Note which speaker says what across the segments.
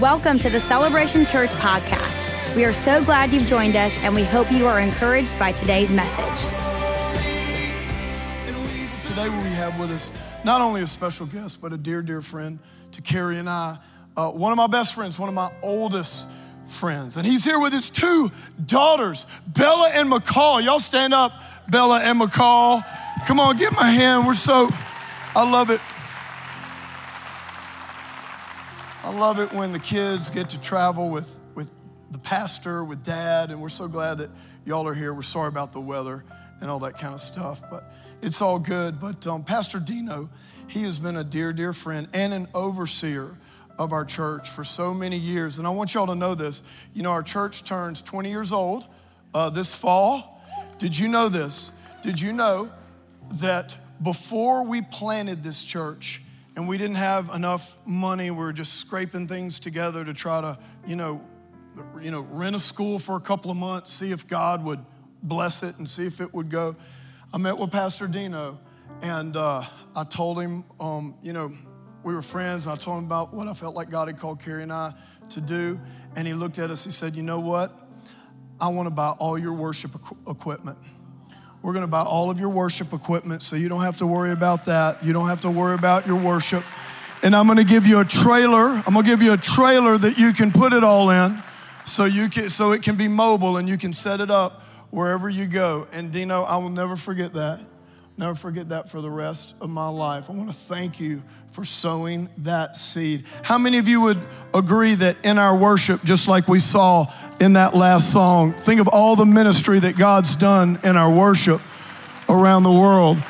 Speaker 1: Welcome to the Celebration Church podcast. We are so glad you've joined us, and we hope you are encouraged by today's message.
Speaker 2: Today, we have with us not only a special guest, but a dear, dear friend to Kerri and I. Uh, one of my best friends, one of my oldest friends. And he's here with his two daughters, Bella and McCall. Y'all stand up, Bella and McCall. Come on, give my hand. We're so, I love it. I love it when the kids get to travel with, with the pastor, with dad, and we're so glad that y'all are here. We're sorry about the weather and all that kind of stuff, but it's all good. But um, Pastor Dino, he has been a dear, dear friend and an overseer of our church for so many years. And I want y'all to know this. You know, our church turns 20 years old uh, this fall. Did you know this? Did you know that before we planted this church, and we didn't have enough money. We were just scraping things together to try to, you know, you know, rent a school for a couple of months, see if God would bless it and see if it would go. I met with Pastor Dino, and uh, I told him, um, you know, we were friends. I told him about what I felt like God had called Kerri and I to do, and he looked at us. He said, "You know what? I want to buy all your worship equipment." We're going to buy all of your worship equipment so you don't have to worry about that. You don't have to worry about your worship. And I'm going to give you a trailer. I'm going to give you a trailer that you can put it all in so you can so it can be mobile and you can set it up wherever you go. And Dino, I will never forget that. Never forget that for the rest of my life. I want to thank you for sowing that seed. How many of you would agree that in our worship, just like we saw in that last song. Think of all the ministry that God's done in our worship around the world.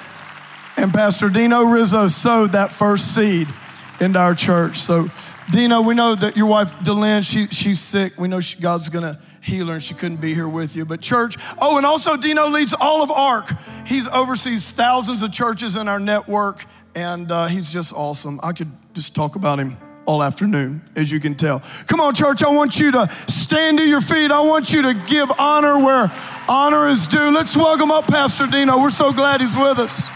Speaker 2: And Pastor Dino Rizzo sowed that first seed into our church. So, Dino, we know that your wife, Delynn, she, she's sick. We know she, God's going to heal her and she couldn't be here with you. But, church, oh, and also Dino leads all of ARC. He's oversees thousands of churches in our network, and uh, he's just awesome. I could just talk about him all afternoon, as you can tell. Come on, church, I want you to stand to your feet. I want you to give honor where honor is due. Let's welcome up Pastor Dino. We're so glad he's with us.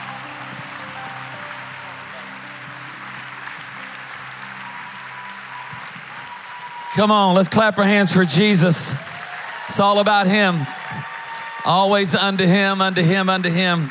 Speaker 3: Come on, let's clap our hands for Jesus. It's all about Him. Always unto Him, unto Him, unto Him.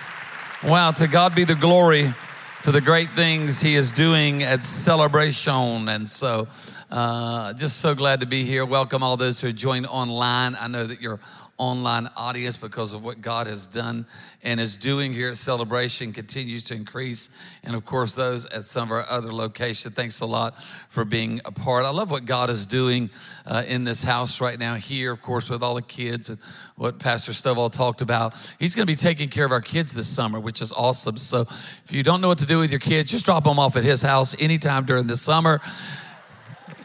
Speaker 3: Wow, to God be the glory for the great things he is doing at Celebration. And so, uh, just so glad to be here. Welcome all those who are joined online. I know that you're online audience because of what God has done and is doing here at Celebration continues to increase. And of course, those at some of our other locations. Thanks a lot for being a part. I love what God is doing uh, in this house right now, here, of course, with all the kids and what Pastor Stovall talked about. He's going to be taking care of our kids this summer, which is awesome. So if you don't know what to do with your kids, just drop them off at his house anytime during the summer.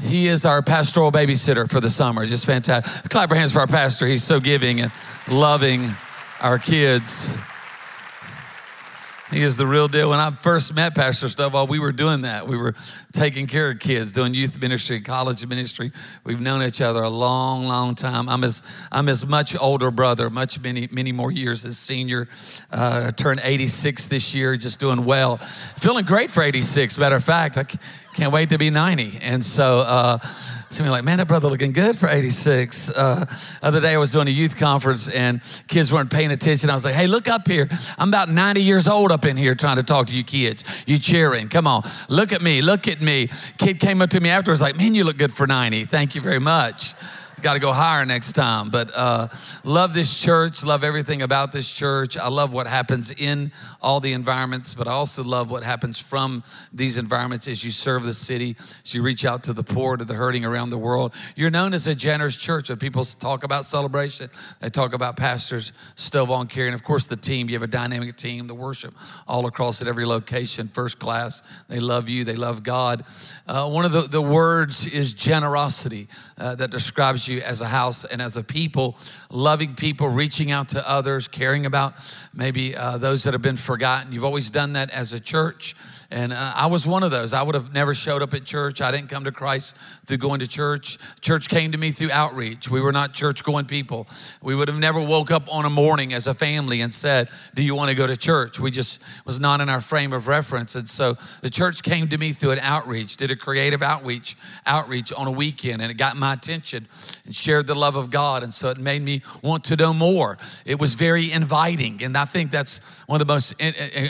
Speaker 3: He is our pastoral babysitter for the summer. Just fantastic. Clap our hands for our pastor. He's so giving and loving our kids. He is the real deal. When I first met Pastor Stovall, we were doing that. We were taking care of kids, doing youth ministry, college ministry. We've known each other a long, long time. I'm his, I'm his much older brother, much many, many more years as senior. Uh, turned 86 this year, just doing well. Feeling great for 86. Matter of fact, I can't wait to be 90. And so, uh, some like, man, that brother looking good for 86. Uh, other day I was doing a youth conference and kids weren't paying attention. I was like, hey, look up here. I'm about 90 years old up in here trying to talk to you kids. You cheering. Come on. Look at me. Look at me. Kid came up to me afterwards like, man, you look good for 90. Thank you very much got to go higher next time. But uh, love this church, love everything about this church. I love what happens in all the environments, but I also love what happens from these environments as you serve the city, as you reach out to the poor, to the hurting around the world. You're known as a generous church. When people talk about celebration, they talk about pastors Stovall and Kerri, and of course the team. You have a dynamic team, the worship all across at every location, first class. They love you, they love God. Uh, one of the, the words is generosity uh, that describes you as a house and as a people, loving people, reaching out to others, caring about maybe uh, those that have been forgotten. You've always done that as a church. And uh, I was one of those. I would have never showed up at church. I didn't come to Christ through going to church. Church came to me through outreach. We were not church going people. We would have never woke up on a morning as a family and said, Do you want to go to church? We just was not in our frame of reference. And so the church came to me through an outreach, did a creative outreach, outreach on a weekend, and it got my attention and shared the love of God. And so it made me want to know more. It was very inviting. And I think that's one of the most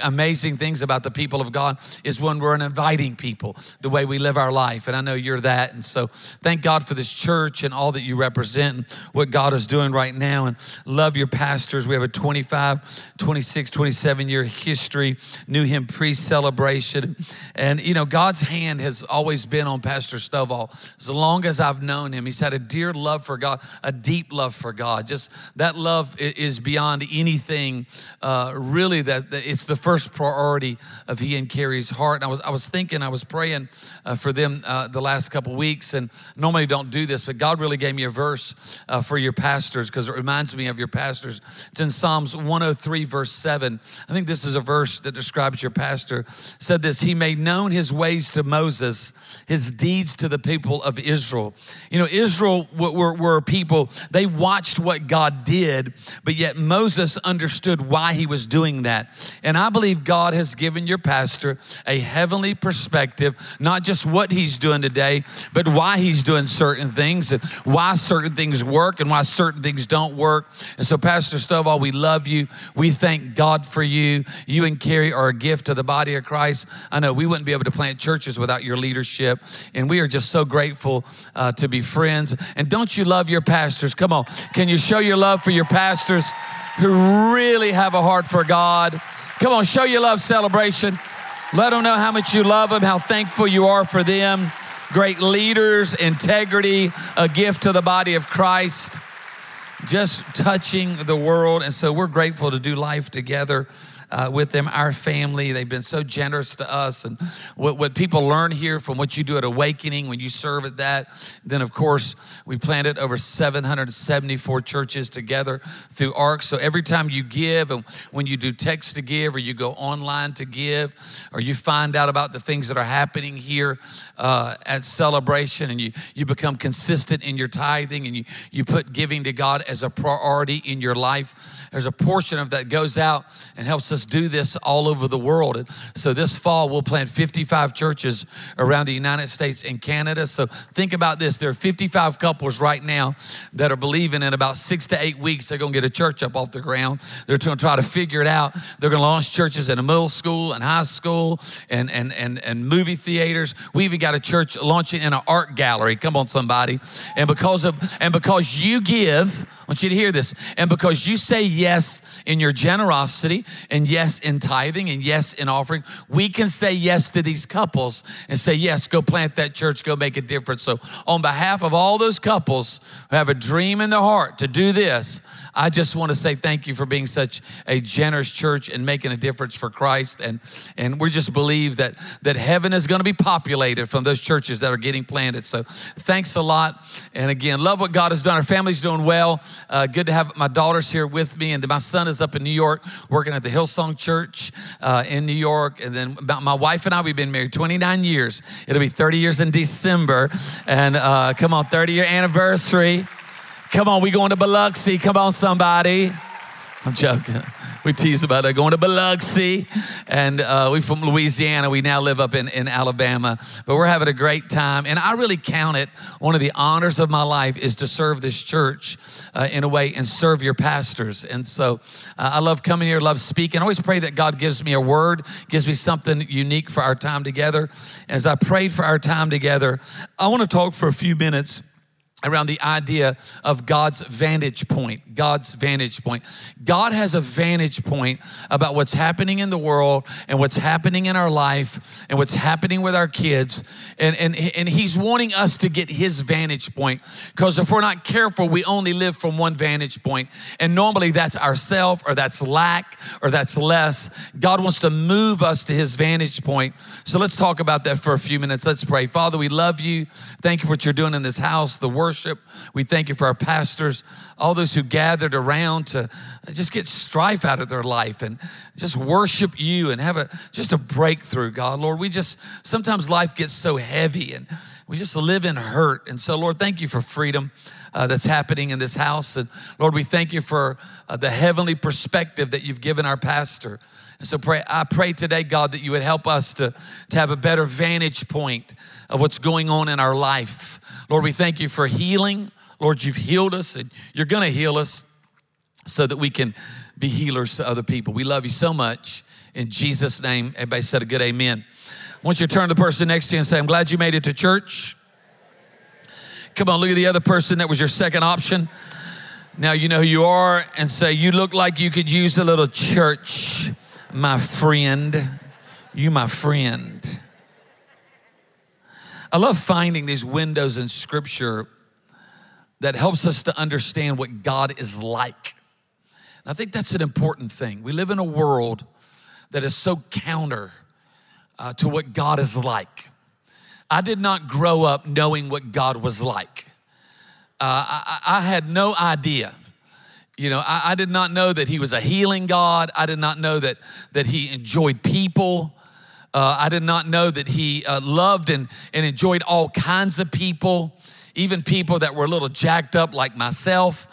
Speaker 3: amazing things about the people of God is when we're an inviting people the way we live our life. And I know you're that. And so thank God for this church and all that you represent and what God is doing right now. And love your pastors. We have a 25, 26, 27 year history, knew him pre celebration. And, you know, God's hand has always been on Pastor Stovall. As long as I've known him, he's had a dear love for God, a deep love for God. Just that love is beyond anything, uh, really, that, that it's the first priority of he and Kerri's heart. And I was, I was thinking, I was praying uh, for them uh, the last couple weeks, and normally don't do this, but God really gave me a verse uh, for your pastors because it reminds me of your pastors. It's in Psalms 103, verse 7. I think this is a verse that describes your pastor. Said this He made known his ways to Moses, his deeds to the people of Israel. You know, Israel were, were people, they watched what God did, but yet Moses understood why he was doing that. And I believe God has given your pastor a heavenly perspective, not just what he's doing today, but why he's doing certain things and why certain things work and why certain things don't work. And so, Pastor Stovall, we love you. We thank God for you. You and Kerri are a gift to the body of Christ. I know we wouldn't be able to plant churches without your leadership, and we are just so grateful uh, to be friends. And don't you love your pastors? Come on, can you show your love for your pastors who really have a heart for God? Come on, show your love celebration. Let them know how much you love them, how thankful you are for them. Great leaders, integrity, a gift to the body of Christ, just touching the world. And so we're grateful to do life together uh, with them, our family. They've been so generous to us. And what, what people learn here from what you do at Awakening when you serve at that, then of course, we planted over 774 churches together through ARC. So every time you give, and when you do text to give, or you go online to give, or you find out about the things that are happening here uh, at Celebration, and you, you become consistent in your tithing, and you, you put giving to God as a priority in your life, there's a portion of that goes out and helps us us do this all over the world. And so this fall, we'll plant 55 churches around the United States and Canada. So think about this there are 55 couples right now that are believing in about six to eight weeks they're going to get a church up off the ground. They're going to try to figure it out. They're going to launch churches in a middle school and high school and, and, and, and movie theaters. We even got a church launching in an art gallery. Come on, somebody. And because of and because you give, I want you to hear this. And because you say yes in your generosity and yes in tithing and yes in offering, we can say yes to these couples and say, yes, go plant that church, go make a difference. So, on behalf of all those couples who have a dream in their heart to do this, I just want to say thank you for being such a generous church and making a difference for Christ. And, and we just believe that, that heaven is going to be populated from those churches that are getting planted. So, thanks a lot. And again, love what God has done. Our family's doing well. Uh, good to have my daughters here with me, and my son is up in New York working at the Hillsong Church uh, in New York. And then my wife and I, we've been married 29 years. It'll be 30 years in December, and uh, come on, 30 year anniversary. Come on, we going to Biloxi. Come on, somebody. I'm joking we tease about it. Going to Biloxi, and uh, we from Louisiana. We now live up in, in Alabama, but we're having a great time. And I really count it one of the honors of my life is to serve this church uh, in a way and serve your pastors. And so uh, I love coming here, love speaking. I always pray that God gives me a word, gives me something unique for our time together. As I prayed for our time together, I want to talk for a few minutes around the idea of God's vantage point. God's vantage point. God has a vantage point about what's happening in the world and what's happening in our life and what's happening with our kids. And, and, and He's wanting us to get His vantage point because if we're not careful, we only live from one vantage point. And normally that's ourself or that's lack or that's less. God wants to move us to His vantage point. So let's talk about that for a few minutes. Let's pray. Father, we love you. Thank you for what you're doing in this house, the work worship. We thank you for our pastors, all those who gathered around to just get strife out of their life and just worship you and have a just a breakthrough, God. Lord, we just sometimes life gets so heavy and we just live in hurt. And so, Lord, thank you for freedom. Uh, that's happening in this house. And Lord, we thank you for uh, the heavenly perspective that you've given our pastor. And so pray, I pray today, God, that you would help us to, to have a better vantage point of what's going on in our life. Lord, we thank you for healing. Lord, you've healed us and you're going to heal us so that we can be healers to other people. We love you so much. In Jesus' name, everybody said a good amen. Want you turn to the person next to you and say, I'm glad you made it to church. Come on, look at the other person that was your second option. Now you know who you are and say, You look like you could use a little church, my friend. You, my friend. I love finding these windows in scripture that helps us to understand what God is like. And I think that's an important thing. We live in a world that is so counter uh, to what God is like. I did not grow up knowing what God was like. Uh, I, I, had no idea. You know, I, I, did not know that He was a healing God. I did not know that, that He enjoyed people. Uh, I did not know that He uh, loved and, and enjoyed all kinds of people, even people that were a little jacked up like myself.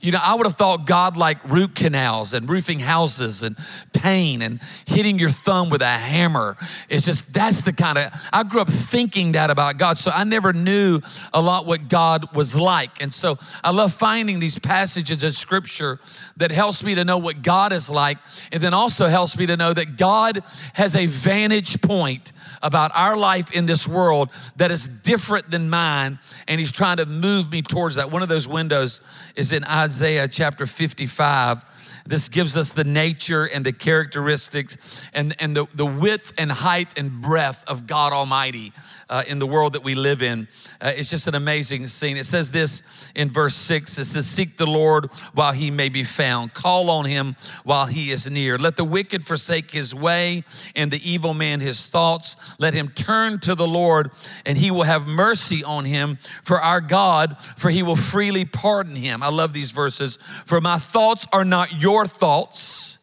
Speaker 3: You know, I would have thought God like root canals and roofing houses and pain and hitting your thumb with a hammer. It's just, that's the kind of, I grew up thinking that about God. So I never knew a lot what God was like. And so I love finding these passages of scripture that helps me to know what God is like. And then also helps me to know that God has a vantage point about our life in this world that is different than mine, and He's trying to move me towards that. One of those windows is in Isaiah chapter 55 this gives us the nature and the characteristics and, and the, the width and height and breadth of God Almighty uh, in the world that we live in. Uh, it's just an amazing scene. It says this in verse six it says, Seek the Lord while he may be found, call on him while he is near. Let the wicked forsake his way and the evil man his thoughts. Let him turn to the Lord and he will have mercy on him for our God, for he will freely pardon him. I love these verses. For my thoughts are not your thoughts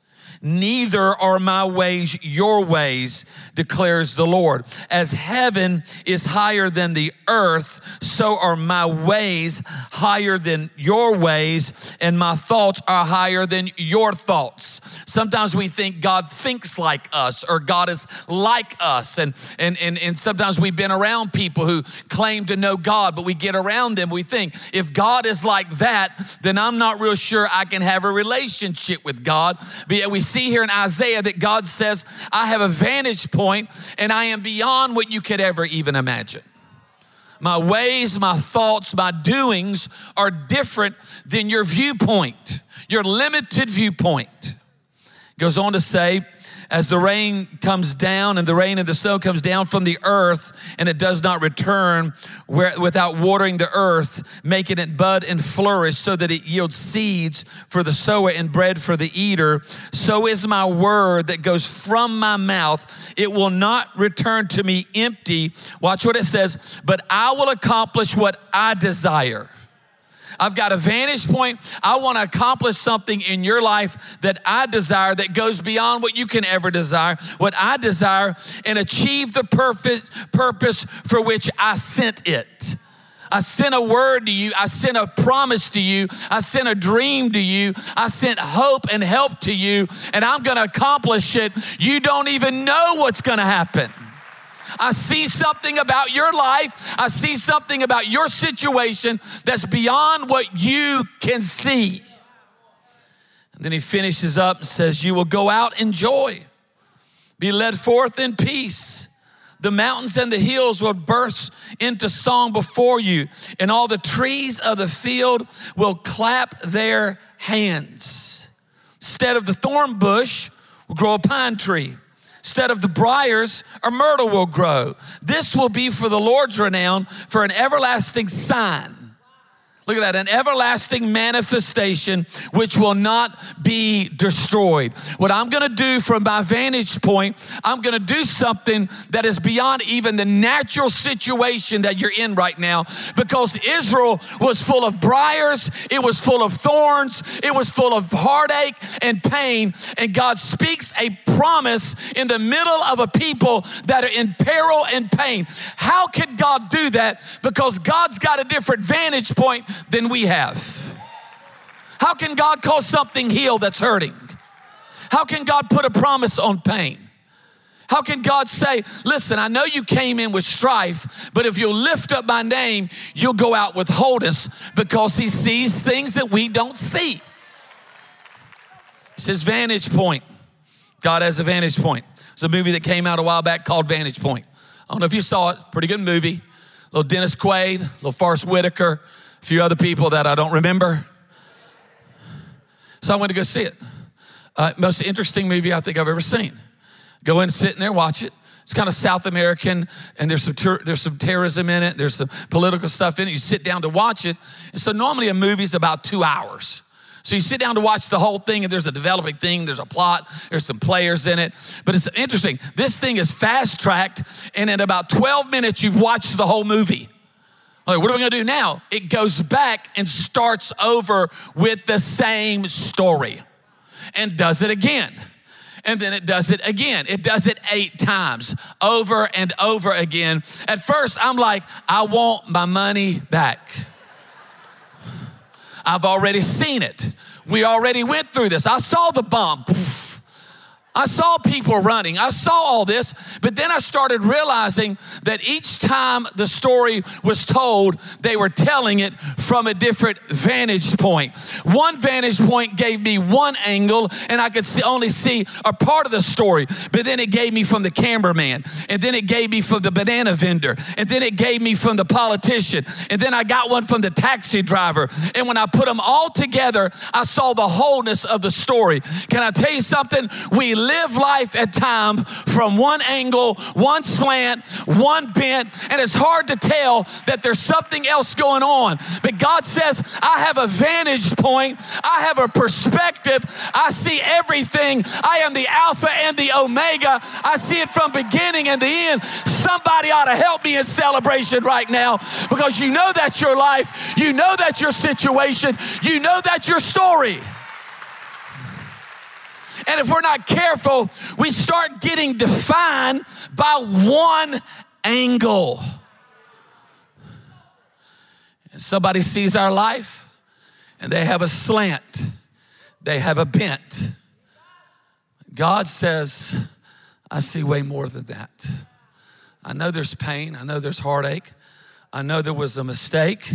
Speaker 3: Neither are my ways your ways, declares the Lord. As heaven is higher than the earth, so are my ways higher than your ways, and my thoughts are higher than your thoughts. Sometimes we think God thinks like us or God is like us. And, and, and, and sometimes we've been around people who claim to know God, but we get around them, we think, if God is like that, then I'm not real sure I can have a relationship with God. But we see here in Isaiah that God says, I have a vantage point and I am beyond what you could ever even imagine. My ways, my thoughts, my doings are different than your viewpoint, your limited viewpoint. Goes on to say, as the rain comes down and the rain and the snow comes down from the earth and it does not return where, without watering the earth, making it bud and flourish so that it yields seeds for the sower and bread for the eater, so is my word that goes from my mouth. It will not return to me empty. Watch what it says, but I will accomplish what I desire I've got a vantage point. I want to accomplish something in your life that I desire that goes beyond what you can ever desire, what I desire, and achieve the perfect purpose for which I sent it. I sent a word to you. I sent a promise to you. I sent a dream to you. I sent hope and help to you, and I'm going to accomplish it. You don't even know what's going to happen. I see something about your life. I see something about your situation that's beyond what you can see. And then he finishes up and says, You will go out in joy, be led forth in peace. The mountains and the hills will burst into song before you, and all the trees of the field will clap their hands. Instead of the thorn bush, will grow a pine tree. Instead of the briars, a myrtle will grow. This will be for the Lord's renown, for an everlasting sign. Look at that, an everlasting manifestation which will not be destroyed. What I'm gonna do from my vantage point, I'm gonna do something that is beyond even the natural situation that you're in right now because Israel was full of briars, it was full of thorns, it was full of heartache and pain. And God speaks a promise in the middle of a people that are in peril and pain. How can God do that? Because God's got a different vantage point than we have. How can God cause something heal that's hurting? How can God put a promise on pain? How can God say, Listen, I know you came in with strife, but if you'll lift up my name, you'll go out with wholeness because He sees things that we don't see. It's His vantage point. God has a vantage point. It's a movie that came out a while back called Vantage Point. I don't know if you saw it, pretty good movie. Little Dennis Quaid, little Forest Whitaker, a few other people that I don't remember. So I went to go see it. Uh, most interesting movie I think I've ever seen. Go in, sit in there, watch it. It's kind of South American, and there's some ter- there's some terrorism in it. There's some political stuff in it. You sit down to watch it, and so normally a movie's about two hours. So you sit down to watch the whole thing, and there's a developing thing, there's a plot, there's some players in it. But it's interesting. This thing is fast tracked, and in about 12 minutes, you've watched the whole movie. Like, what are we gonna do now? It goes back and starts over with the same story and does it again. And then it does it again. It does it eight times over and over again. At first, I'm like, I want my money back. I've already seen it. We already went through this. I saw the bomb. I saw people running. I saw all this, but then I started realizing that each time the story was told, they were telling it from a different vantage point. One vantage point gave me one angle, and I could see, only see a part of the story, but then it gave me from the cameraman, and then it gave me from the banana vendor, and then it gave me from the politician, and then I got one from the taxi driver. And when I put them all together, I saw the wholeness of the story. Can I tell you something? We live life at times from one angle, one slant, one bent, and it's hard to tell that there's something else going on. But God says, I have a vantage point, I have a perspective, I see everything. I am the Alpha and the Omega. I see it from beginning and the end. Somebody ought to help me in celebration right now because you know that's your life, you know that's your situation, you know that's your story. And if we're not careful, we start getting defined by one angle. And somebody sees our life and they have a slant, they have a bent. God says, I see way more than that. I know there's pain, I know there's heartache, I know there was a mistake.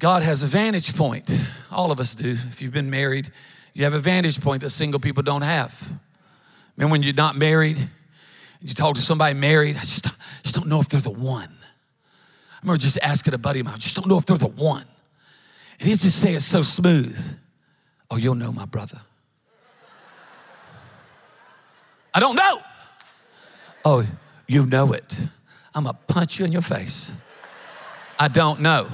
Speaker 3: God has a vantage point. All of us do. If you've been married, you have a vantage point that single people don't have. Remember when you're not married, you talk to somebody married, I just, just don't know if they're the one. I remember just asking a buddy of mine, I just don't know if they're the one. And he'd just say it so smooth. Oh, you'll know my brother. I don't know. Oh, you know it. I'm gonna punch you in your face. I don't know.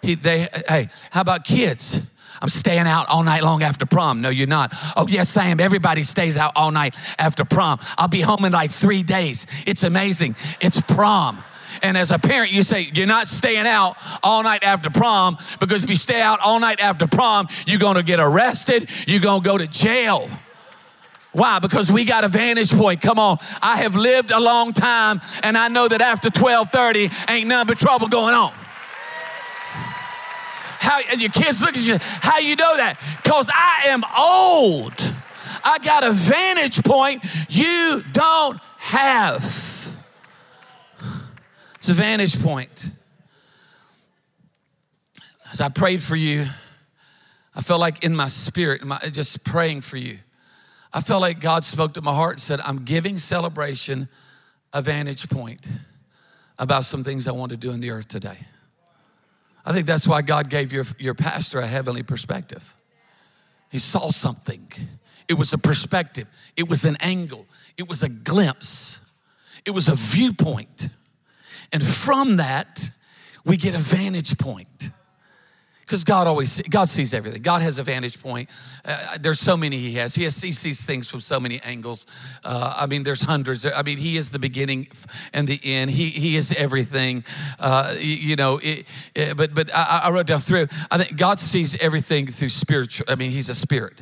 Speaker 3: He, they, hey, how about kids? I'm staying out all night long after prom. No, you're not. Oh, yes, Sam, everybody stays out all night after prom. I'll be home in like three days. It's amazing. It's prom. And as a parent, you say, You're not staying out all night after prom because if you stay out all night after prom, you're gonna get arrested, you're gonna go to jail. Why? Because we got a vantage point. Come on. I have lived a long time and I know that after 1230 ain't nothing but trouble going on. How and your kids look at you, how you know that? Because I am old. I got a vantage point you don't have. It's a vantage point. As I prayed for you, I felt like in my spirit, my, just praying for you. I felt like God spoke to my heart and said, I'm giving celebration a vantage point about some things I want to do in the earth today. I think that's why God gave your, your pastor a heavenly perspective. He saw something, it was a perspective, it was an angle, it was a glimpse, it was a viewpoint. And from that, We get a vantage point because God always God sees everything. God has a vantage point. Uh, there's so many He has. He has He sees things from so many angles. Uh, I mean, there's hundreds. I mean, He is the beginning and the end. He He is everything. Uh, you, know, it, it, but but I, I wrote down through. I think God sees everything through spiritual. I mean, He's a spirit.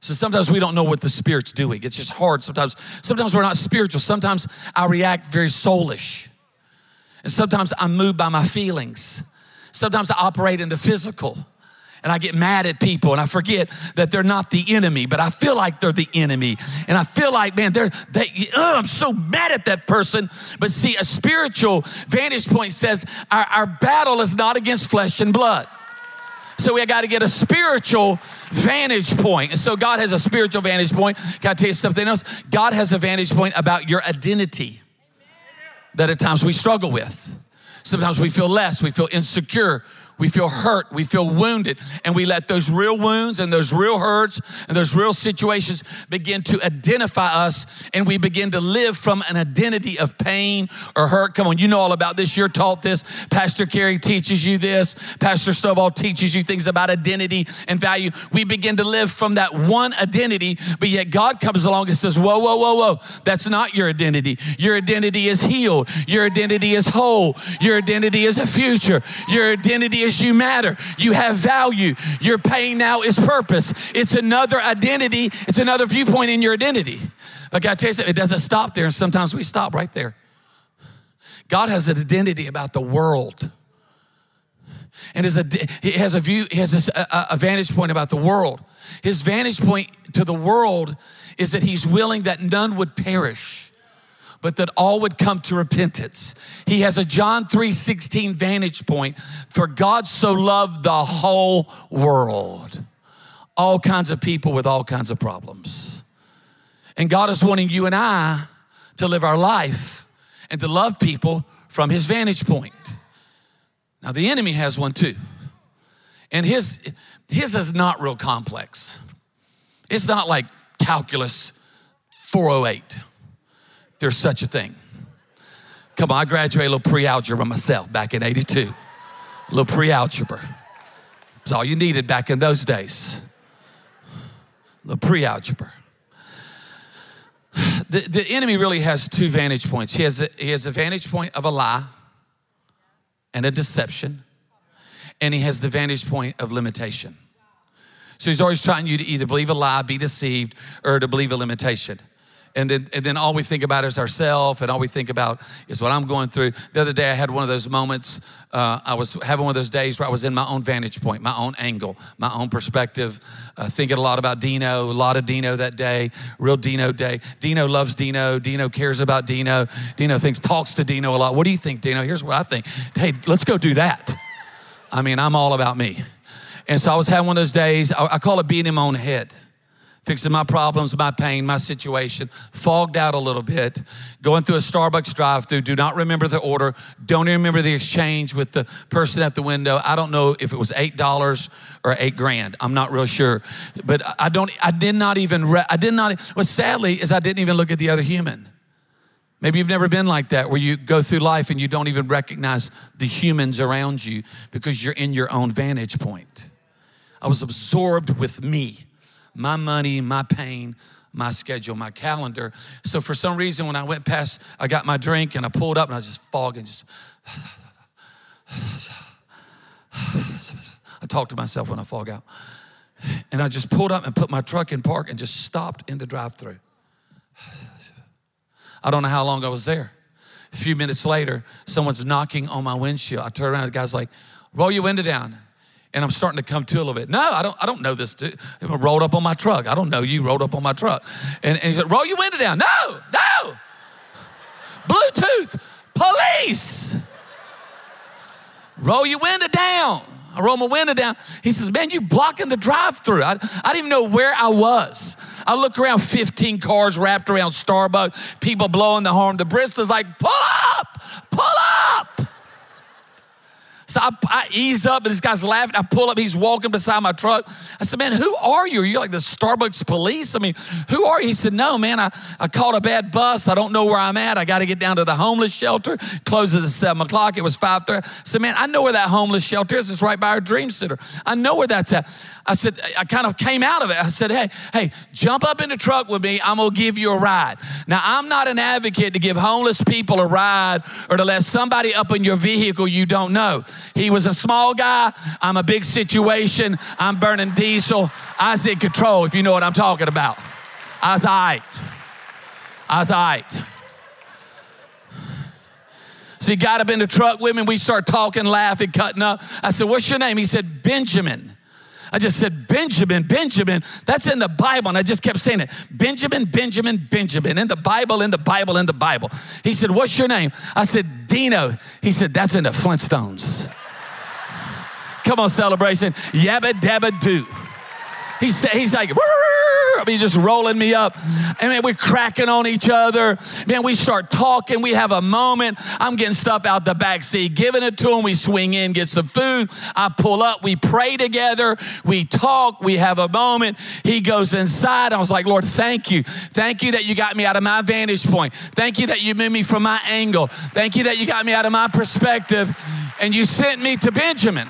Speaker 3: So sometimes we don't know what the Spirit's doing. It's just hard. Sometimes, sometimes we're not spiritual. Sometimes I react very soulish. And sometimes I'm moved by my feelings. Sometimes I operate in the physical and I get mad at people and I forget that they're not the enemy, but I feel like they're the enemy. And I feel like, man, they're, they, I'm so mad at that person. But see, a spiritual vantage point says our, our battle is not against flesh and blood. So we got to get a spiritual vantage point. And so God has a spiritual vantage point. Can I tell you something else? God has a vantage point about your identity that at times we struggle with. Sometimes we feel less, we feel insecure, we feel hurt, we feel wounded, and we let those real wounds and those real hurts and those real situations begin to identify us, and we begin to live from an identity of pain or hurt. Come on, you know all about this. You're taught this. Pastor Kerri teaches you this. Pastor Stovall teaches you things about identity and value. We begin to live from that one identity, but yet God comes along and says, Whoa, whoa, whoa, whoa, that's not your identity. Your identity is healed, your identity is whole, your identity is a future, your identity is you matter. You have value. Your pain now is purpose. It's another identity, it's another viewpoint in your identity. Like I tell you, it doesn't stop there, and sometimes we stop right there. God has an identity about the world. And his, he has a view, he has a, uh, uh, a vantage point about the world. His vantage point to the world is that he's willing that none would perish but that all would come to repentance. He has a John 3:16 vantage point for God so loved the whole world. All kinds of people with all kinds of problems. And God is wanting you and I to live our life and to love people from his vantage point. Now the enemy has one too. And his his is not real complex. It's not like calculus 408 there's such a thing. Come on, I graduated a little pre algebra myself back in 82. A little pre algebra. It's all you needed back in those days. A little pre algebra. The, the enemy really has two vantage points. He has, a, he has a vantage point of a lie and a deception, and he has the vantage point of limitation. So he's always trying you to either believe a lie, be deceived, or to believe a limitation and then and then all we think about is ourselves and all we think about is what i'm going through. The other day i had one of those moments uh, i was having one of those days where i was in my own vantage point my own angle my own perspective uh, thinking a lot about dino a lot of dino that day real dino day. Dino loves dino. Dino cares about dino. Dino thinks talks to dino a lot. What do you think dino? Here's what i think. Hey let's go do that. I mean i'm all about me. And so i was having one of those days i, I call it being in my own head fixing my problems, my pain, my situation, fogged out a little bit, going through a Starbucks drive through, do not remember the order, don't even remember the exchange with the person at the window. I don't know if it was $8 or 8 grand. I'm not real sure. But I don't I did not even re- I did not what sadly is I didn't even look at the other human. Maybe you've never been like that where you go through life and you don't even recognize the humans around you because you're in your own vantage point. I was absorbed with me my money, my pain, my schedule, my calendar. So for some reason, when I went past, I got my drink and I pulled up and I was just fogging, just. I talk to myself when I fog out. And I just pulled up and put my truck in park and just stopped in the drive through. I don't know how long I was there. A few minutes later, someone's knocking on my windshield. I turn around, the guy's like, roll your window down and I'm starting to come to a little bit. No, I don't. I don't know this. Dude. Rolled up on my truck. I don't know you. Rolled up on my truck, and, and he said, "Roll your window down." No, no. Bluetooth, police. Roll your window down. I roll my window down. He says, Man, you blocking the drive through. I, I didn't even know where I was. I look around 15 cars wrapped around Starbucks, people blowing the horn. The barista's like, Pull up, pull up. So I, I ease up, and this guy's laughing. I pull up, he's walking beside my truck. I said, Man, who are you? Are you like the Starbucks police? I mean, who are you? He said, No, man, I, I caught a bad bus. I don't know where I'm at. I got to get down to the homeless shelter. Closes at 7 o'clock. It was 5.30. I said, Man, I know where that homeless shelter is. It's right by our dream center. I know where that's at. I said, I kind of came out of it. I said, Hey, hey, jump up in the truck with me. I'm going to give you a ride. Now, I'm not an advocate to give homeless people a ride or to let somebody up in your vehicle you don't know. He was a small guy. I'm a big situation. I'm burning diesel. I was in control, if you know what I'm talking about. I was all right. I was all right. So he got up in the truck with me. We start talking, laughing, cutting up. I said, What's your name? He said, Benjamin. I just said, Benjamin, Benjamin. That's in the Bible. And I just kept saying it Benjamin, Benjamin, Benjamin. In the Bible, in the Bible, in the Bible. He said, What's your name? I said, Dino. He said, That's in the Flintstones. Come on, celebration. Yabba dabba do. He said, He's like, I mean, just rolling me up. And man, we're cracking on each other. Man, we start talking. We have a moment. I'm getting stuff out the back seat, giving it to him. We swing in, get some food. I pull up. We pray together. We talk. We have a moment. He goes inside. I was like, Lord, thank you. Thank you that you got me out of my vantage point. Thank you that you moved me from my angle. Thank you that you got me out of my perspective and you sent me to Benjamin.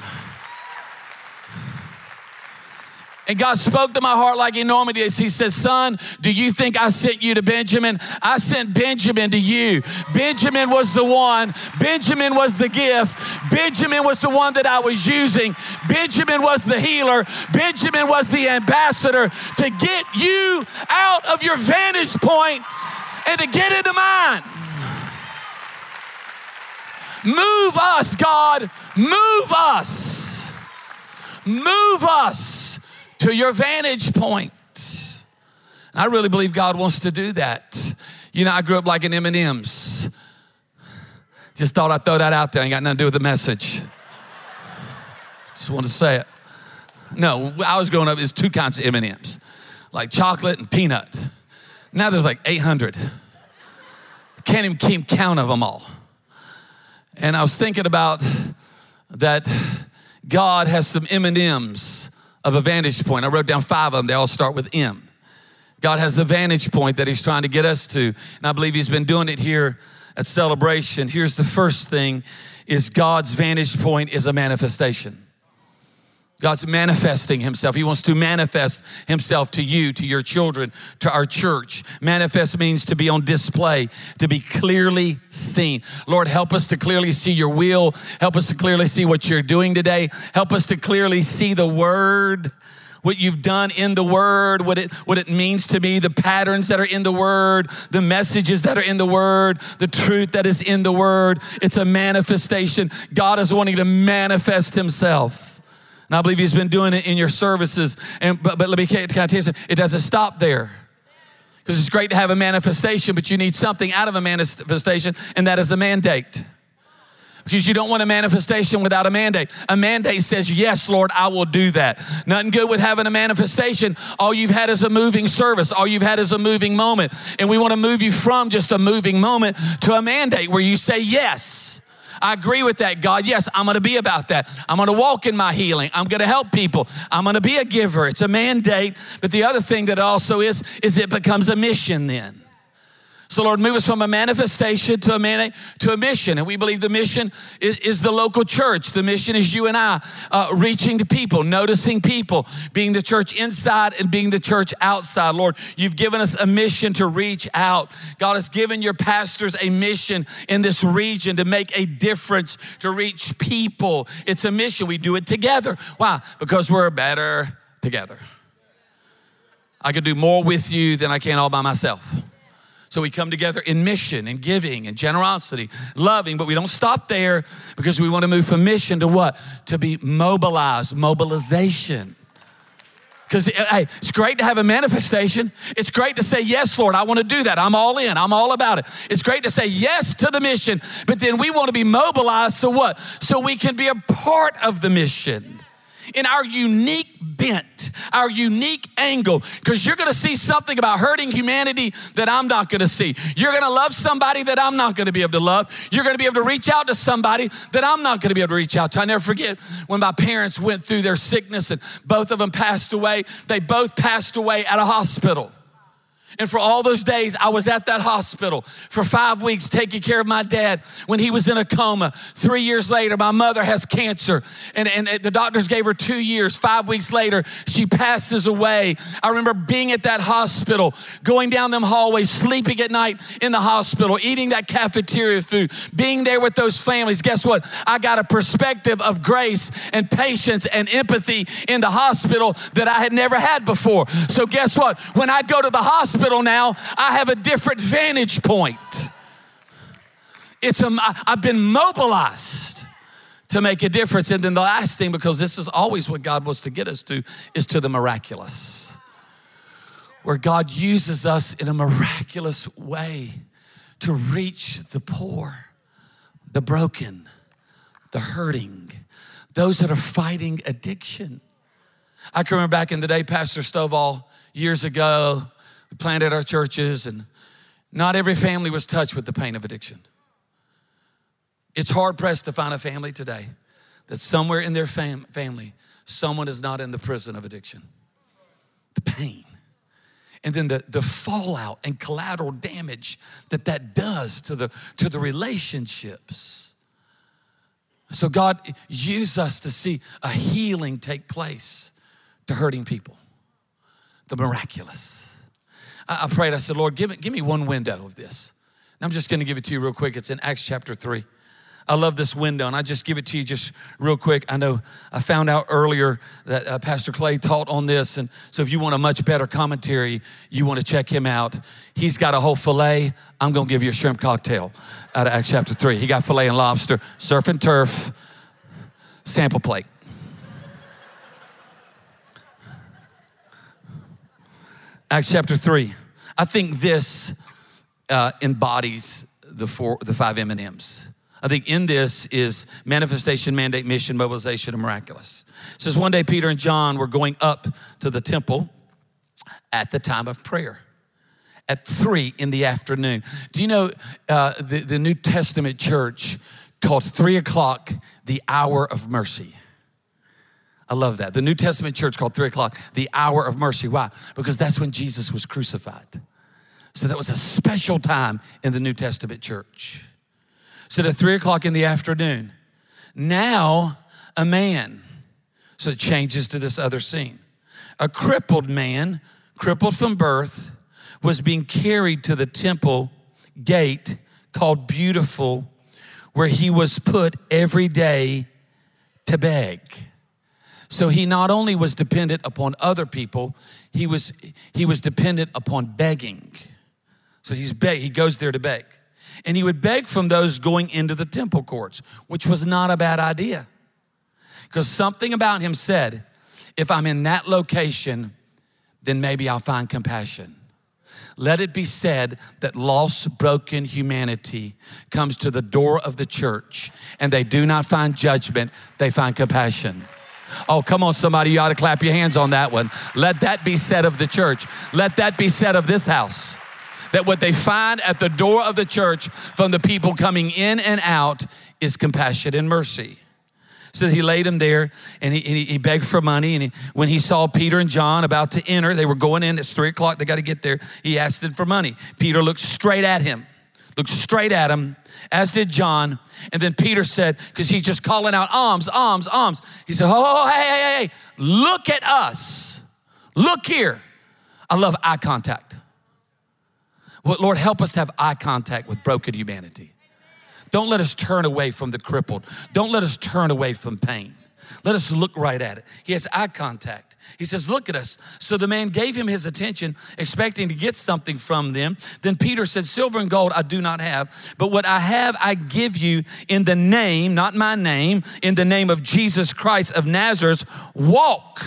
Speaker 3: And God spoke to my heart like he normally does. He says, Son, do you think I sent you to Benjamin? I sent Benjamin to you. Benjamin was the one, Benjamin was the gift, Benjamin was the one that I was using, Benjamin was the healer, Benjamin was the ambassador to get you out of your vantage point and to get into mine. Move us, God. Move us. Move us to your vantage point. And I really believe God wants to do that. You know, I grew up like an M&M's. Just thought I'd throw that out there. Ain't got nothing to do with the message. Just want to say it. No, I was growing up, there's two kinds of M&M's. Like chocolate and peanut. Now there's like 800. Can't even keep count of them all. And I was thinking about that God has some M&Ms of a vantage point. I wrote down five of them. They all start with M. God has a vantage point that He's trying to get us to. And I believe He's been doing it here at Celebration. Here's the first thing is God's vantage point is a manifestation. God's manifesting himself. He wants to manifest himself to you, to your children, to our church. Manifest means to be on display, to be clearly seen. Lord, help us to clearly see your will. Help us to clearly see what you're doing today. Help us to clearly see the word what you've done in the word, what it, what it means to me, the patterns that are in the word, the messages that are in the word, the truth that is in the word. It's a manifestation. God is wanting to manifest himself. And I believe he's been doing it in your services. And but, but let me kind of tell you something, it doesn't stop there. Because it's great to have a manifestation, but you need something out of a manifestation, and that is a mandate. Because you don't want a manifestation without a mandate. A mandate says, Yes, Lord, I will do that. Nothing good with having a manifestation. All you've had is a moving service, all you've had is a moving moment. And we want to move you from just a moving moment to a mandate where you say yes. I agree with that, God. Yes, I'm going to be about that. I'm going to walk in my healing. I'm going to help people. I'm going to be a giver. It's a mandate. But the other thing that also is, is it becomes a mission then. So, Lord, move us from a manifestation to a man, to a mission. And we believe the mission is, is the local church. The mission is you and I uh, reaching to people, noticing people, being the church inside and being the church outside. Lord, you've given us a mission to reach out. God has given your pastors a mission in this region to make a difference, to reach people. It's a mission. We do it together. Why? Because we're better together. I could do more with you than I can all by myself. So we come together in mission and giving and generosity, loving, but we don't stop there because we want to move from mission to what? To be mobilized, mobilization. Because eh, hey, it's great to have a manifestation. It's great to say, Yes, Lord, I want to do that. I'm all in. I'm all about it. It's great to say yes to the mission, but then we want to be mobilized so what? So we can be a part of the mission. In our unique bent, our unique angle, because you're gonna see something about hurting humanity that I'm not gonna see. You're gonna love somebody that I'm not gonna be able to love. You're gonna be able to reach out to somebody that I'm not gonna be able to reach out to. I never forget when my parents went through their sickness and both of them passed away. They both passed away at a hospital. And for all those days, I was at that hospital for five weeks taking care of my dad when he was in a coma. Three years later, my mother has cancer, and, and the doctors gave her two years. Five weeks later, she passes away. I remember being at that hospital, going down them hallways, sleeping at night in the hospital, eating that cafeteria food, being there with those families. Guess what? I got a perspective of grace and patience and empathy in the hospital that I had never had before. So, guess what? When I go to the hospital, hospital now, I have a different vantage point. It's a, I've been mobilized to make a difference. And then the last thing, because this is always what God wants to get us to, is to the miraculous. Where God uses us in a miraculous way to reach the poor, the broken, the hurting, those that are fighting addiction. I can remember back in the day, Pastor Stovall, years ago, planted our churches, and not every family was touched with the pain of addiction. It's hard pressed to find a family today that somewhere in their fam- family, someone is not in the prison of addiction. The pain. And then the, the fallout and collateral damage that that does to the, to the relationships. So, God, use us to see a healing take place to hurting people, the miraculous. I, prayed, I said, Lord, give, give me one window of this. And I'm just gonna give it to you real quick. It's in Acts chapter 3. I love this window, and I just give it to you just real quick. I know I found out earlier that uh, Pastor Clay taught on this, and so if you want a much better commentary, you want to check him out. He's got a whole fillet. I'm going to give you a shrimp cocktail out of Acts chapter 3. He got fillet and lobster, surf and turf, sample plate. Acts chapter 3. I think this uh, embodies the, four, the five M&Ms. I think in this is manifestation, mandate, mission, mobilization, and miraculous. It says one day Peter and John were going up to the temple at the time of prayer at three in the afternoon. Do you know uh, the, the New Testament church called three o'clock the hour of mercy? I love that. The New Testament church called three o'clock the hour of mercy. Why? Because that's when Jesus was crucified. So that was a special time in the New Testament church. So at three o'clock in the afternoon, now a man. So it changes to this other scene. A crippled man, crippled from birth, was being carried to the temple gate called Beautiful, where he was put every day to beg. So he not only was dependent upon other people, he was, he was dependent upon begging. So he's beg, he goes there to beg. And he would beg from those going into the temple courts, which was not a bad idea. Because something about him said, if I'm in that location, then maybe I'll find compassion. Let it be said that lost, broken humanity comes to the door of the church and they do not find judgment, they find compassion. Oh, come on, somebody, you ought to clap your hands on that one. Let that be said of the church. Let that be said of this house. That what they find at the door of the church from the people coming in and out is compassion and mercy. So he laid him there and he, he begged for money. And he, when he saw Peter and John about to enter, they were going in, it's three o'clock, they got to get there. He asked them for money. Peter looked straight at him, looked straight at him, as did John. And then Peter said, because he's just calling out alms, alms, alms. He said, Oh, hey, hey, hey, look at us. Look here. I love eye contact. Well, Lord, help us to have eye contact with broken humanity. Don't let us turn away from the crippled. Don't let us turn away from pain. Let us look right at it. He has eye contact. He says, Look at us. So the man gave him his attention, expecting to get something from them. Then Peter said, Silver and gold I do not have, but what I have I give you in the name, not my name, in the name of Jesus Christ of Nazareth. Walk.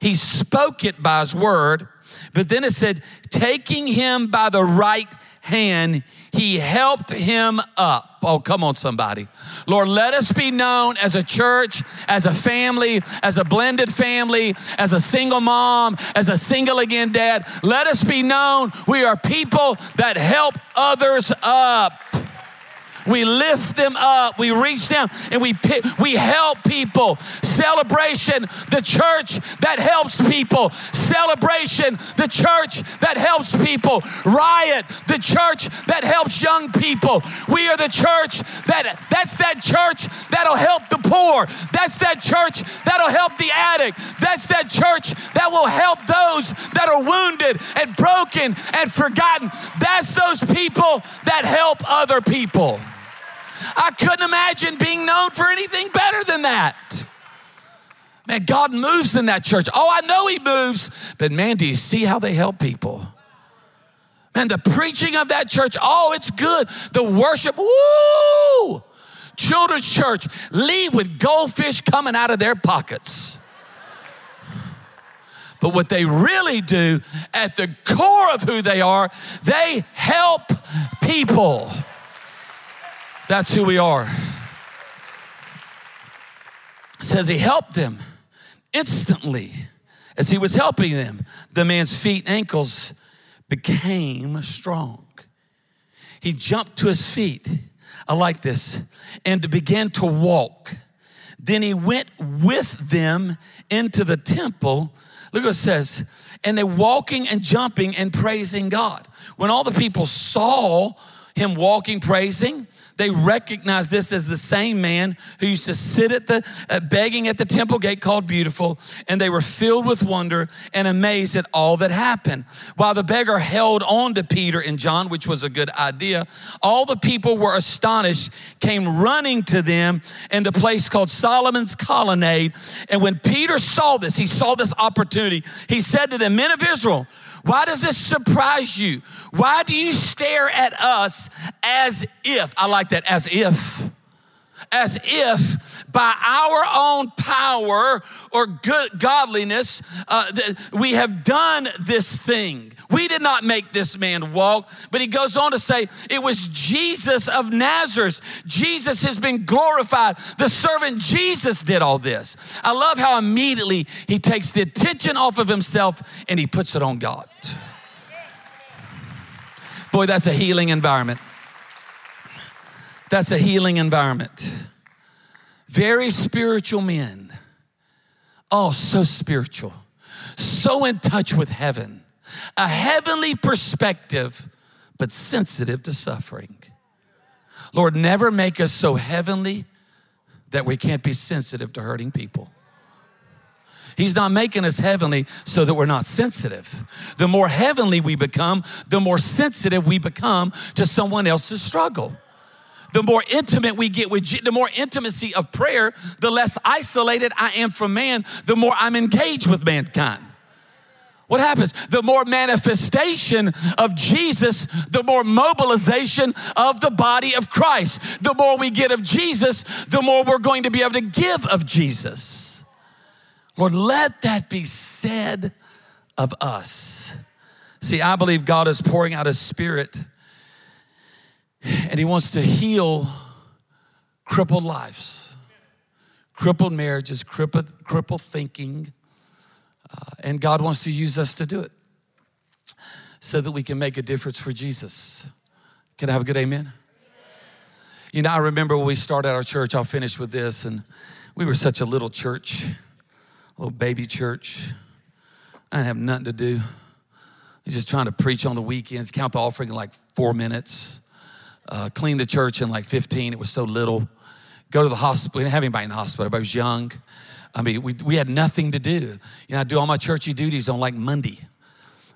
Speaker 3: He spoke it by his word, but then it said, taking him by the right hand, he helped him up. Oh, come on, somebody. Lord, let us be known as a church, as a family, as a blended family, as a single mom, as a single again dad. Let us be known we are people that help others up. We lift them up. We reach down and we we help people. Celebration, the church that helps people. Celebration, the church that helps people. Riot, the church that helps young people. We are the church that that's that church that'll help the poor. That's that church that'll help the addict. That's that church that will help those that are wounded and broken and forgotten. That's those people that help other people. I couldn't imagine being known for anything better than that. Man, God moves in that church. Oh, I know He moves, but man, do you see how they help people? Man, the preaching of that church, oh, it's good. The worship, woo! Children's church, leave with goldfish coming out of their pockets. But what they really do at the core of who they are, they help people. That's who we are. It says he helped them instantly as he was helping them. The man's feet and ankles became strong. He jumped to his feet. I like this. And began to walk. Then he went with them into the temple. Look what it says. And they walking and jumping and praising God. When all the people saw him walking, praising, they recognized this as the same man who used to sit at the uh, begging at the temple gate called Beautiful, and they were filled with wonder and amazed at all that happened. While the beggar held on to Peter and John, which was a good idea, all the people were astonished, came running to them in the place called Solomon's Colonnade. And when Peter saw this, he saw this opportunity. He said to them, Men of Israel, why does this surprise you? Why do you stare at us as if, I like that, as if, as if by our own power or good godliness uh, that we have done this thing. We did not make this man walk, but he goes on to say it was Jesus of Nazareth. Jesus has been glorified. The servant Jesus did all this. I love how immediately he takes the attention off of himself and he puts it on God. Boy, that's a healing environment. That's a healing environment. Very spiritual men. Oh, so spiritual, so in touch with heaven a heavenly perspective, but sensitive to suffering. Lord, never make us so heavenly that we can't be sensitive to hurting people. He's not making us heavenly so that we're not sensitive. The more heavenly we become, the more sensitive we become to someone else's struggle. The more intimate we get with, the more intimacy of prayer, the less isolated I am from man, the more I'm engaged with mankind. What happens? The more manifestation of Jesus, the more mobilization of the body of Christ. The more we get of Jesus, the more we're going to be able to give of Jesus. Lord, let that be said of us. See, I believe God is pouring out His Spirit and He wants to heal crippled lives, crippled marriages, crippled, crippled thinking uh, and God wants to use us to do it so that we can make a difference for Jesus. Can I have a good amen? You know, I remember when we started our church, I'll finish with this, and we were such a little church, a little baby church. I didn't have nothing to do. I was just trying to preach on the weekends, count the offering in like four minutes, uh, clean the church in like 15. It was so little. Go to the hospital. We didn't have anybody in the hospital. Everybody was young. I mean, we, we had nothing to do. You know, I do all my churchy duties on like Monday.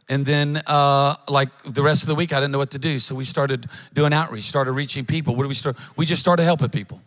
Speaker 3: And then, uh, like the rest of the week, I didn't know what to do. So we started doing outreach, started reaching people. What do we start? We just started helping people.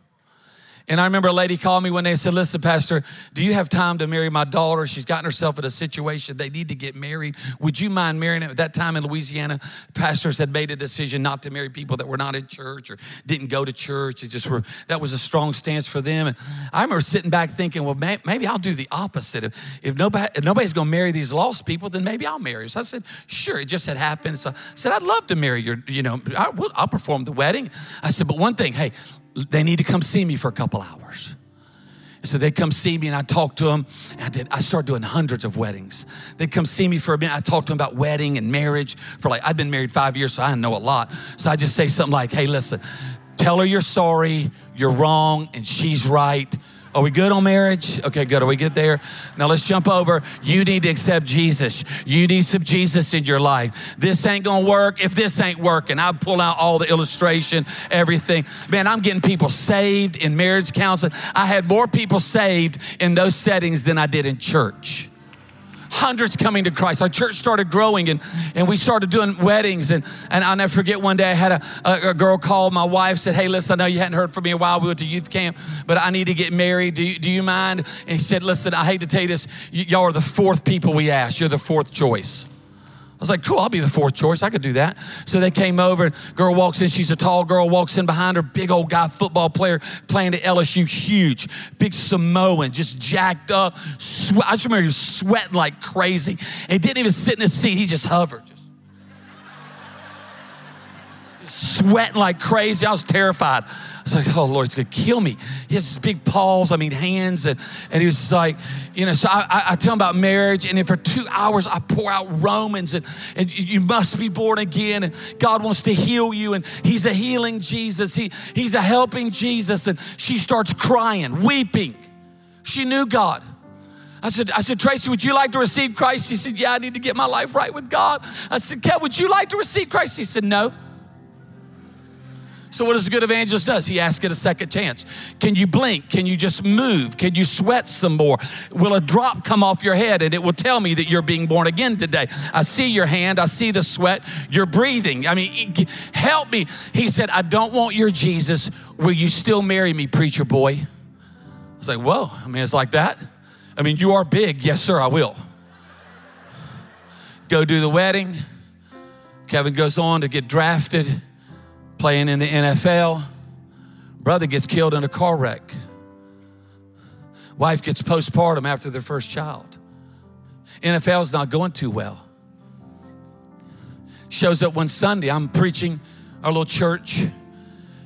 Speaker 3: And I remember a lady called me one day and said, Listen, Pastor, do you have time to marry my daughter? She's gotten herself in a situation. They need to get married. Would you mind marrying her? At that time in Louisiana, pastors had made a decision not to marry people that were not in church or didn't go to church. It just were, that was a strong stance for them. And I remember sitting back thinking, well, maybe I'll do the opposite. If, if, nobody, if nobody's going to marry these lost people, then maybe I'll marry. So I said, sure. It just had happened. So I said, I'd love to marry your, you know, I, will I'll perform the wedding. I said, but one thing, hey, they need to come see me for a couple hours. So they'd come see me and I'd talk to them. I did, I started doing hundreds of weddings. They'd come see me for a minute. I talked to them about wedding and marriage for like, I'd been married five years, so I know a lot. So I just say something like, hey, listen, tell her you're sorry, you're wrong, and she's right. Are we good on marriage? Okay, good. Are we good there? Now let's jump over. You need to accept Jesus. You need some Jesus in your life. This ain't gonna work if this ain't working. I pull out all the illustration, everything. Man, I'm getting people saved in marriage counseling. I had more people saved in those settings than I did in church hundreds coming to Christ. Our church started growing and, and we started doing weddings. And, and I'll never forget one day I had a, a, a, girl call my wife, said, Hey, listen, I know you hadn't heard from me a while. We went to youth camp, but I need to get married. Do you, do you mind? And he said, Listen, I hate to tell you this. Y- y'all are the fourth people we asked. You're the fourth choice. Was like, cool, I'll be the fourth choice. I could do that. So they came over, girl walks in. She's a tall girl, walks in behind her, big old guy, football player, playing at LSU, huge, big Samoan, just jacked up. Sweat. I just remember he was sweating like crazy. And he didn't even sit in his seat, he just hovered. Just sweating like crazy. I was terrified was like, oh Lord, it's gonna kill me. He has big paws, I mean hands, and, and he was like, you know, so I, I, I tell him about marriage, and then for two hours I pour out Romans, and, and you must be born again, and God wants to heal you, and He's a healing Jesus, he, He's a helping Jesus, and she starts crying, weeping. She knew God. I said, I said, Tracy, would you like to receive Christ? She said, Yeah, I need to get my life right with God. I said, Kev, would you like to receive Christ? He said, No. So, what does a good evangelist does? He asks it a second chance. Can you blink? Can you just move? Can you sweat some more? Will a drop come off your head and it will tell me that you're being born again today? I see your hand. I see the sweat. You're breathing. I mean, help me. He said, I don't want your Jesus. Will you still marry me, preacher boy? I was like, whoa. I mean, it's like that. I mean, you are big. Yes, sir, I will. Go do the wedding. Kevin goes on to get drafted playing in the NFL. Brother gets killed in a car wreck. Wife gets postpartum after their first child. NFL's not going too well. Shows up one Sunday, I'm preaching our little church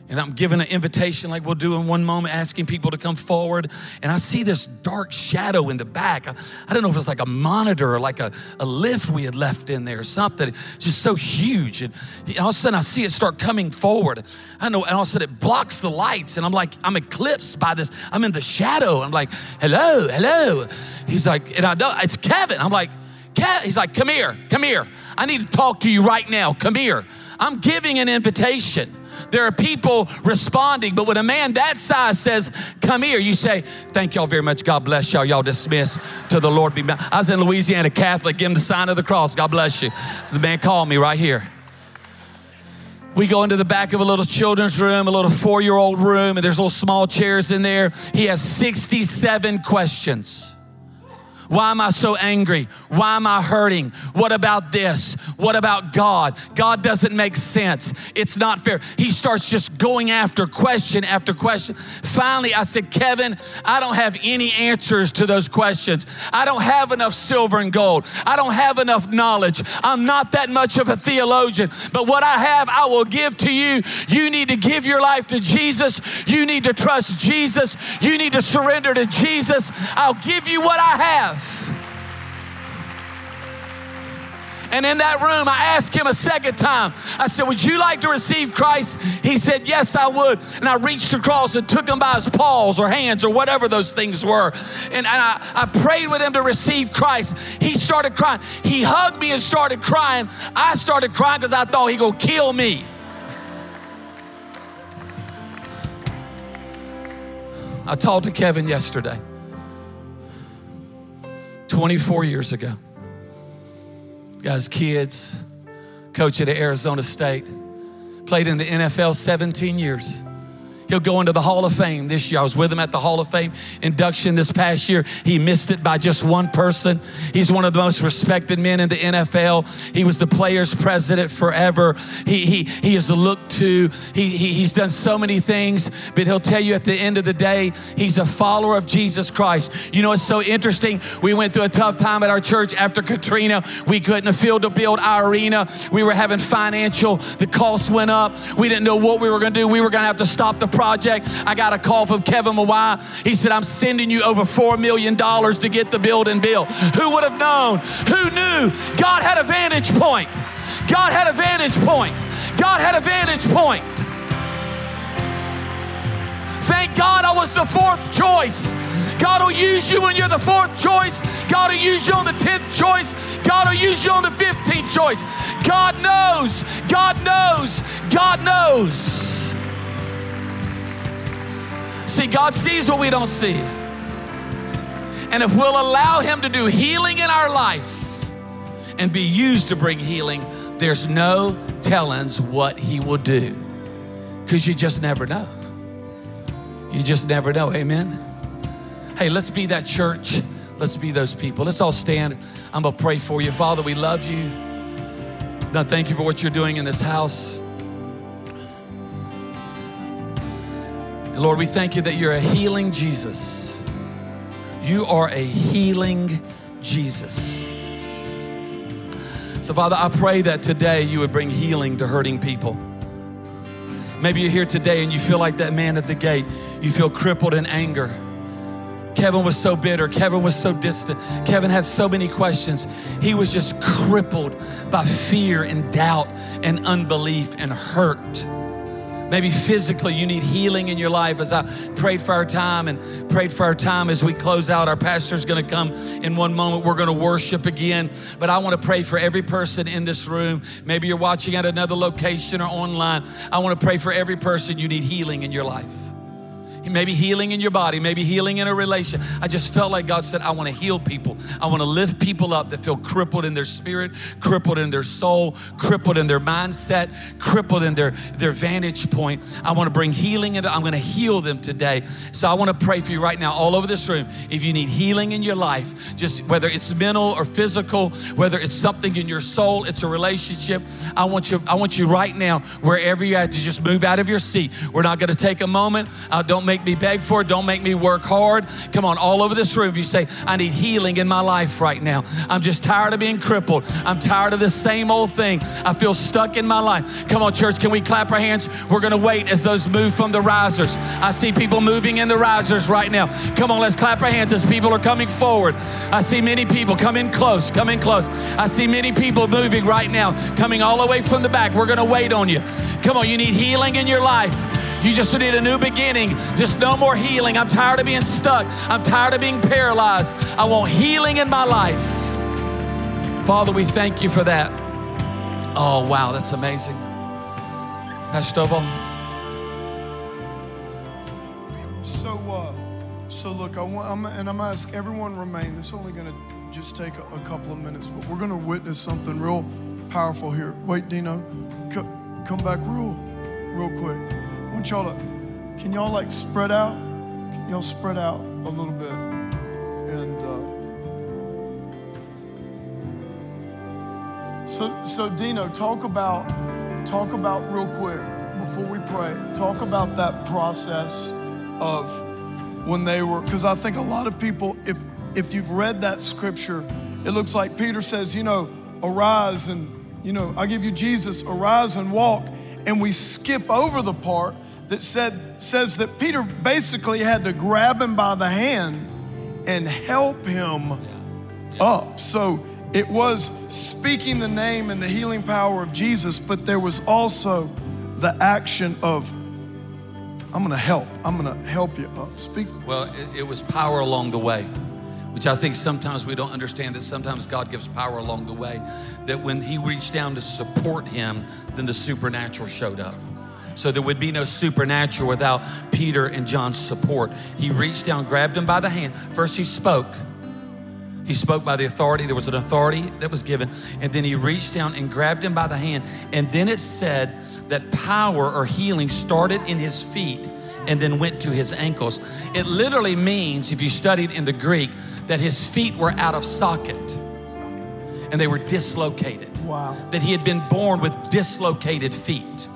Speaker 3: and I'm giving an invitation like we'll do in one moment, asking people to come forward. And I see this dark shadow in the back. I, I don't know if it's like a monitor or like a, a lift we had left in there or something. It's just so huge. And, and all of a sudden I see it start coming forward. I know, and all of a sudden it blocks the lights. And I'm like, I'm eclipsed by this. I'm in the shadow. I'm like, hello, hello. He's like, and I know it's Kevin. I'm like, Kev. He's like, come here, come here. I need to talk to you right now. Come here. I'm giving an invitation. There are people responding, but when a man that size says, Come here, you say, Thank y'all very much. God bless y'all. Y'all dismiss to the Lord be. I was in Louisiana Catholic, give him the sign of the cross. God bless you. The man called me right here. We go into the back of a little children's room, a little four year old room, and there's little small chairs in there. He has 67 questions. Why am I so angry? Why am I hurting? What about this? What about God? God doesn't make sense. It's not fair. He starts just going after question after question. Finally, I said, Kevin, I don't have any answers to those questions. I don't have enough silver and gold. I don't have enough knowledge. I'm not that much of a theologian, but what I have, I will give to you. You need to give your life to Jesus. You need to trust Jesus. You need to surrender to Jesus. I'll give you what I have. And in that room, I asked him a second time. I said, Would you like to receive Christ? He said, Yes, I would. And I reached across and took him by his paws or hands or whatever those things were. And, and I, I prayed with him to receive Christ. He started crying. He hugged me and started crying. I started crying because I thought he going to kill me. I talked to Kevin yesterday. 24 years ago. Guys, kids, coach at Arizona State, played in the NFL 17 years. He'll go into the Hall of Fame this year. I was with him at the Hall of Fame induction this past year. He missed it by just one person. He's one of the most respected men in the NFL. He was the players' president forever. He, he, he is looked to. He, he, he's done so many things, but he'll tell you at the end of the day, he's a follower of Jesus Christ. You know, it's so interesting. We went through a tough time at our church after Katrina. We couldn't afford to build our arena. We were having financial, the cost went up. We didn't know what we were going to do. We were going to have to stop the project. I got a call from Kevin Mawae. He said, I'm sending you over $4 million to get the building built. Who would have known? Who knew? God had a vantage point. God had a vantage point. God had a vantage point. Thank God I was the fourth choice. God will use you when you're the fourth choice. God will use you on the 10th choice. God will use you on the 15th choice. God knows. God knows. God knows. See, God sees what we don't see. And if we'll allow Him to do healing in our life and be used to bring healing, there's no tellings what He will do. Because you just never know. You just never know. Amen. Hey, let's be that church. Let's be those people. Let's all stand. I'm going to pray for you. Father, we love you. Now, thank you for what you're doing in this house. And Lord, we thank you that you're a healing Jesus. You are a healing Jesus. So, Father, I pray that today you would bring healing to hurting people. Maybe you're here today and you feel like that man at the gate. You feel crippled in anger. Kevin was so bitter. Kevin was so distant. Kevin had so many questions. He was just crippled by fear and doubt and unbelief and hurt. Maybe physically you need healing in your life as I prayed for our time and prayed for our time as we close out. Our pastor's going to come in one moment. We're going to worship again. But I want to pray for every person in this room. Maybe you're watching at another location or online. I want to pray for every person you need healing in your life maybe healing in your body, maybe healing in a relation. I just felt like God said, I want to heal people. I want to lift people up that feel crippled in their spirit, crippled in their soul, crippled in their mindset, crippled in their, their vantage point. I want to bring healing into, I'm going to heal them today. So I want to pray for you right now, all over this room. If you need healing in your life, just whether it's mental or physical, whether it's something in your soul, it's a relationship. I want you, I want you right now, wherever you're at, to just move out of your seat. We're not going to take a moment. Uh, don't make me beg for it. Don't make me work hard. Come on, all over this room, you say, I need healing in my life right now. I'm just tired of being crippled. I'm tired of the same old thing. I feel stuck in my life. Come on, church, can we clap our hands? We're going to wait as those move from the risers. I see people moving in the risers right now. Come on, let's clap our hands as people are coming forward. I see many people come in close, come in close. I see many people moving right now, coming all the way from the back. We're going to wait on you. Come on, you need healing in your life. You just need a new beginning. Just no more healing. I'm tired of being stuck. I'm tired of being paralyzed. I want healing in my life. Father, we thank you for that. Oh, wow, that's amazing. Pastor Stovall.
Speaker 2: So, uh, so look, I want, I'm, and I'm gonna ask everyone remain. This is only gonna just take a, a couple of minutes, but we're gonna witness something real powerful here. Wait, Dino, c- come back real, real quick. I want y'all to, can y'all like spread out? Can y'all spread out a little bit? And uh, so, so Dino, talk about, talk about real quick before we pray. Talk about that process of when they were, because I think a lot of people, if if you've read that scripture, it looks like Peter says, you know, arise and, you know, I give you Jesus, arise and walk and we skip over the part that said says that Peter basically had to grab him by the hand and help him up. So it was speaking the name and the healing power of Jesus, but there was also the action of I'm to help. I'm to help you up. Speak.
Speaker 3: Well, it, it was power along the way which I think sometimes we don't understand that sometimes God gives power along the way. That when He reached down to support him, then the supernatural showed up. So there would be no supernatural without Peter and John's support. He reached down, grabbed him by the hand. First, he spoke. He spoke by the authority. There was an authority that was given. And then he reached down and grabbed him by the hand. And then it said that power or healing started in his feet and then went to his ankles. It literally means, if you studied in the Greek, that his feet were out of socket and they were dislocated.
Speaker 2: Wow.
Speaker 3: That he had been born with dislocated feet.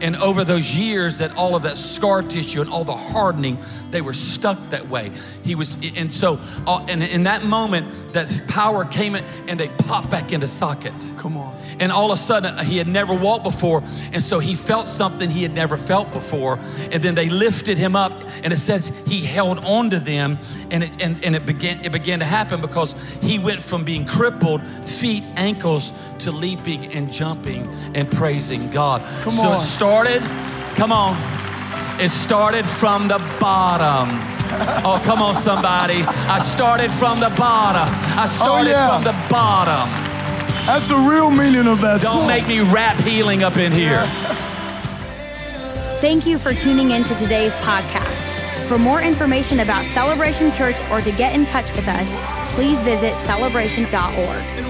Speaker 3: And over those years, that all of that scar tissue and all the hardening, they were stuck that way. He was, and so, uh, and in that moment, that power came in and they popped back into socket.
Speaker 2: Come on.
Speaker 3: And all of a sudden, he had never walked before. And so he felt something he had never felt before. And then they lifted him up. And it says he held on to them. And it, and, and it, began, it began to happen because he went from being crippled, feet, ankles, to leaping and jumping and praising God.
Speaker 2: Come
Speaker 3: so
Speaker 2: on.
Speaker 3: it started, come on, it started from the bottom. Oh, come on, somebody. I started from the bottom. I oh, started
Speaker 2: yeah.
Speaker 3: from the bottom.
Speaker 2: That's the real meaning of that song.
Speaker 3: Don't
Speaker 2: song.
Speaker 3: make me rap healing up in here.
Speaker 1: Thank you for tuning in to today's podcast. For more information about Celebration Church or to get in touch with us, please visit celebration.org.